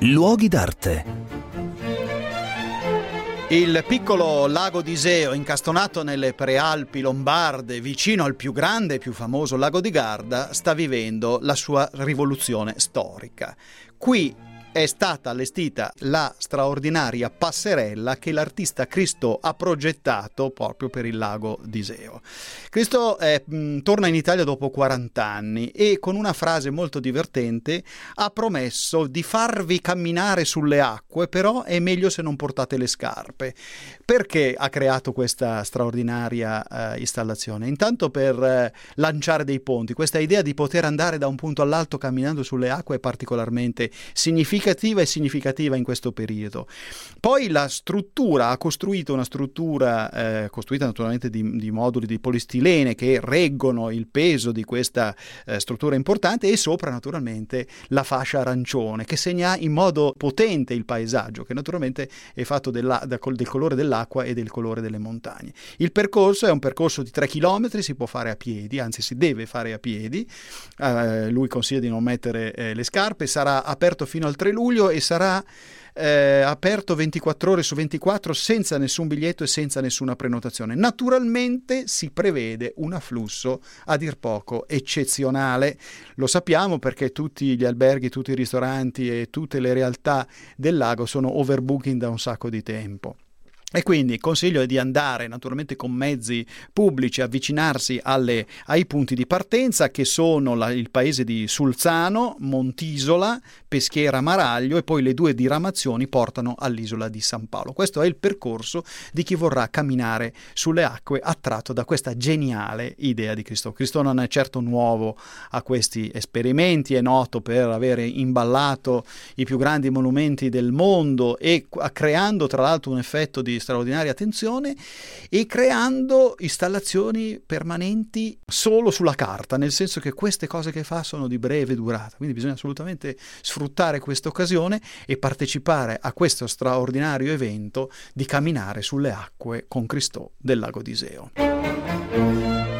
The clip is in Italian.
Luoghi d'arte. Il piccolo lago di Iseo, incastonato nelle prealpi lombarde, vicino al più grande e più famoso lago di Garda, sta vivendo la sua rivoluzione storica. Qui è stata allestita la straordinaria passerella che l'artista Cristo ha progettato proprio per il lago d'Iseo. Cristo è, mh, mm, torna in Italia dopo 40 anni e con una frase molto divertente ha promesso di farvi camminare sulle acque, però è meglio se non portate le scarpe. Perché ha creato questa straordinaria eh, installazione? Intanto per eh, lanciare dei ponti, questa idea di poter andare da un punto all'altro camminando sulle acque è particolarmente significativa significativa e significativa in questo periodo. Poi la struttura, ha costruito una struttura eh, costruita naturalmente di, di, moduli di polistilene che reggono il peso di questa eh, struttura importante e sopra naturalmente la fascia arancione che segna in modo potente il paesaggio che naturalmente è fatto della, da, del colore dell'acqua e del colore delle montagne. Il percorso è un percorso di 3 km, si può fare a piedi, anzi si deve fare a piedi, eh, lui consiglia di non mettere eh, le scarpe, sarà aperto fino al 3 luglio e sarà eh, aperto 24 ore su 24 senza nessun biglietto e senza nessuna prenotazione. Naturalmente si prevede un afflusso a dir poco eccezionale. Lo sappiamo perché tutti gli alberghi, tutti i ristoranti e tutte le realtà del lago sono overbooking da un sacco di tempo. E quindi consiglio di andare naturalmente con mezzi pubblici, avvicinarsi alle, ai punti di partenza che sono la, il paese di Sulzano, Montisola, Peschiera Maraglio e poi le due diramazioni portano all'isola di San Paolo. Questo è il percorso di chi vorrà camminare sulle acque attratto da questa geniale idea di Cristo. Cristo non è certo nuovo a questi esperimenti, è noto per avere imballato i più grandi monumenti del mondo e creando tra l'altro un effetto di straordinaria attenzione e creando installazioni permanenti solo sulla carta, nel senso che queste cose che fa sono di breve durata, quindi bisogna assolutamente sfruttare questa occasione e partecipare a questo straordinario evento di camminare sulle acque con Cristo del lago d'Iseo.